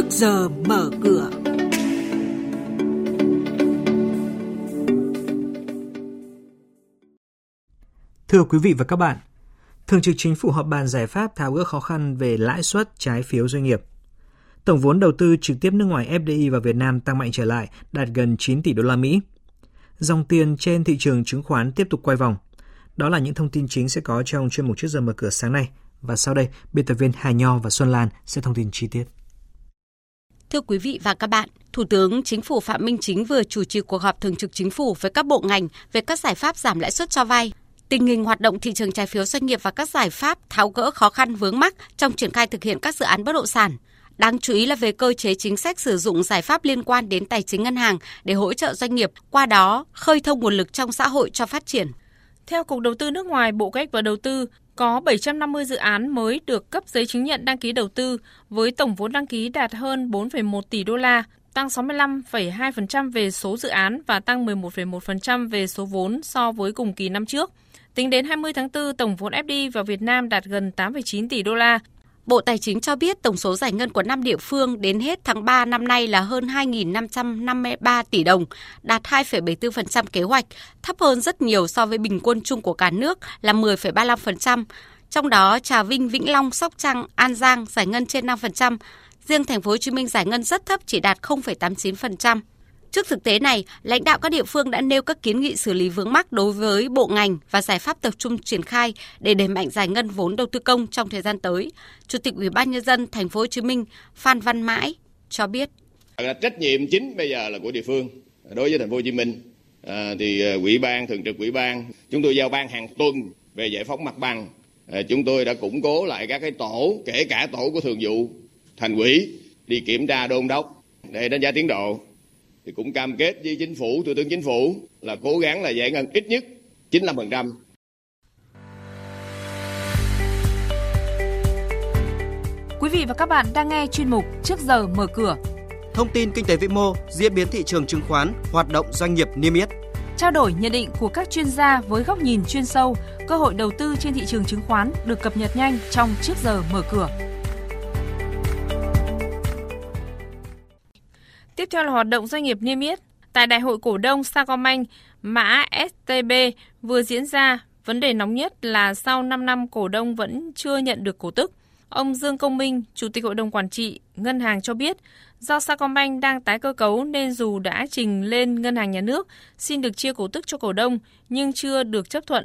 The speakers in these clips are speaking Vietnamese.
trước giờ mở cửa. Thưa quý vị và các bạn, Thường trực Chính phủ họp bàn giải pháp tháo gỡ khó khăn về lãi suất trái phiếu doanh nghiệp. Tổng vốn đầu tư trực tiếp nước ngoài FDI vào Việt Nam tăng mạnh trở lại, đạt gần 9 tỷ đô la Mỹ. Dòng tiền trên thị trường chứng khoán tiếp tục quay vòng. Đó là những thông tin chính sẽ có trong chuyên mục trước giờ mở cửa sáng nay. Và sau đây, biên tập viên Hà Nho và Xuân Lan sẽ thông tin chi tiết. Thưa quý vị và các bạn, Thủ tướng Chính phủ Phạm Minh Chính vừa chủ trì cuộc họp thường trực chính phủ với các bộ ngành về các giải pháp giảm lãi suất cho vay, tình hình hoạt động thị trường trái phiếu doanh nghiệp và các giải pháp tháo gỡ khó khăn vướng mắc trong triển khai thực hiện các dự án bất động sản. Đáng chú ý là về cơ chế chính sách sử dụng giải pháp liên quan đến tài chính ngân hàng để hỗ trợ doanh nghiệp, qua đó khơi thông nguồn lực trong xã hội cho phát triển. Theo Cục Đầu tư nước ngoài, Bộ Cách và Đầu tư có 750 dự án mới được cấp giấy chứng nhận đăng ký đầu tư với tổng vốn đăng ký đạt hơn 4,1 tỷ đô la, tăng 65,2% về số dự án và tăng 11,1% về số vốn so với cùng kỳ năm trước. Tính đến 20 tháng 4, tổng vốn FDI vào Việt Nam đạt gần 8,9 tỷ đô la. Bộ Tài chính cho biết tổng số giải ngân của 5 địa phương đến hết tháng 3 năm nay là hơn 2.553 tỷ đồng, đạt 2,74% kế hoạch, thấp hơn rất nhiều so với bình quân chung của cả nước là 10,35%. Trong đó, Trà Vinh, Vĩnh Long, Sóc Trăng, An Giang giải ngân trên 5%, riêng thành phố Hồ Chí Minh giải ngân rất thấp chỉ đạt 0,89%. Trước thực tế này, lãnh đạo các địa phương đã nêu các kiến nghị xử lý vướng mắc đối với bộ ngành và giải pháp tập trung triển khai để đẩy mạnh giải ngân vốn đầu tư công trong thời gian tới. Chủ tịch Ủy ban nhân dân thành phố Hồ Chí Minh Phan Văn Mãi cho biết: Trách nhiệm chính bây giờ là của địa phương. Đối với thành phố Hồ Chí Minh à, thì à, ủy ban thường trực ủy ban chúng tôi giao ban hàng tuần về giải phóng mặt bằng. À, chúng tôi đã củng cố lại các cái tổ, kể cả tổ của thường vụ thành ủy đi kiểm tra đôn đốc để đánh giá tiến độ thì cũng cam kết với chính phủ, thủ tướng chính phủ là cố gắng là giải ngân ít nhất 95%. Quý vị và các bạn đang nghe chuyên mục Trước giờ mở cửa. Thông tin kinh tế vĩ mô, diễn biến thị trường chứng khoán, hoạt động doanh nghiệp niêm yết. Trao đổi nhận định của các chuyên gia với góc nhìn chuyên sâu, cơ hội đầu tư trên thị trường chứng khoán được cập nhật nhanh trong Trước giờ mở cửa. Tiếp theo là hoạt động doanh nghiệp niêm yết. Tại Đại hội cổ đông Sacombank, mã STB vừa diễn ra, vấn đề nóng nhất là sau 5 năm cổ đông vẫn chưa nhận được cổ tức. Ông Dương Công Minh, Chủ tịch Hội đồng Quản trị Ngân hàng cho biết, do Sacombank đang tái cơ cấu nên dù đã trình lên Ngân hàng Nhà nước xin được chia cổ tức cho cổ đông nhưng chưa được chấp thuận.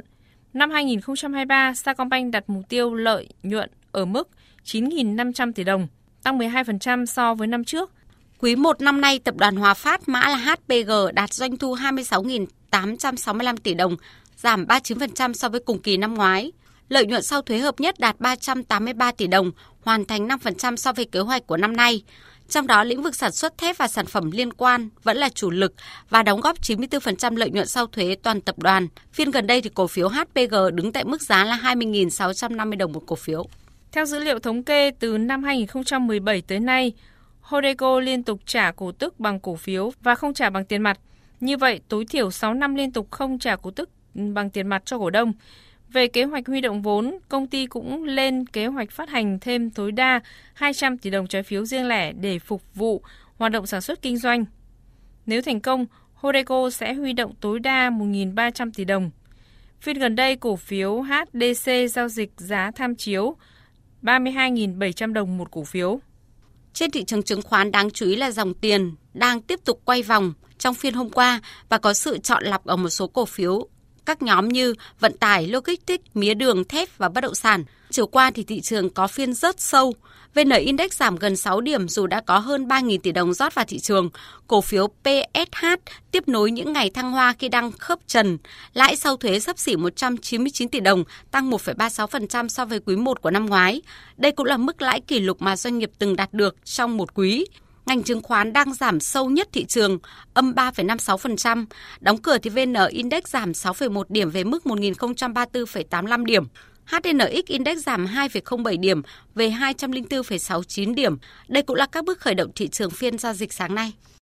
Năm 2023, Sacombank đặt mục tiêu lợi nhuận ở mức 9.500 tỷ đồng, tăng 12% so với năm trước Quý 1 năm nay, tập đoàn Hòa Phát mã là HPG đạt doanh thu 26.865 tỷ đồng, giảm 39% so với cùng kỳ năm ngoái. Lợi nhuận sau thuế hợp nhất đạt 383 tỷ đồng, hoàn thành 5% so với kế hoạch của năm nay. Trong đó, lĩnh vực sản xuất thép và sản phẩm liên quan vẫn là chủ lực và đóng góp 94% lợi nhuận sau thuế toàn tập đoàn. Phiên gần đây thì cổ phiếu HPG đứng tại mức giá là 20.650 đồng một cổ phiếu. Theo dữ liệu thống kê từ năm 2017 tới nay, Hodeco liên tục trả cổ tức bằng cổ phiếu và không trả bằng tiền mặt. Như vậy, tối thiểu 6 năm liên tục không trả cổ tức bằng tiền mặt cho cổ đông. Về kế hoạch huy động vốn, công ty cũng lên kế hoạch phát hành thêm tối đa 200 tỷ đồng trái phiếu riêng lẻ để phục vụ hoạt động sản xuất kinh doanh. Nếu thành công, Hodeco sẽ huy động tối đa 1.300 tỷ đồng. Phiên gần đây, cổ phiếu HDC giao dịch giá tham chiếu 32.700 đồng một cổ phiếu. Trên thị trường chứng khoán đáng chú ý là dòng tiền đang tiếp tục quay vòng trong phiên hôm qua và có sự chọn lọc ở một số cổ phiếu các nhóm như vận tải, logistics, mía đường, thép và bất động sản. Chiều qua thì thị trường có phiên rớt sâu. VN Index giảm gần 6 điểm dù đã có hơn 3.000 tỷ đồng rót vào thị trường. Cổ phiếu PSH tiếp nối những ngày thăng hoa khi đang khớp trần. Lãi sau thuế sắp xỉ 199 tỷ đồng, tăng 1,36% so với quý 1 của năm ngoái. Đây cũng là mức lãi kỷ lục mà doanh nghiệp từng đạt được trong một quý ngành chứng khoán đang giảm sâu nhất thị trường, âm 3,56%. Đóng cửa thì VN Index giảm 6,1 điểm về mức 1.034,85 điểm. HNX Index giảm 2,07 điểm về 204,69 điểm. Đây cũng là các bước khởi động thị trường phiên giao dịch sáng nay.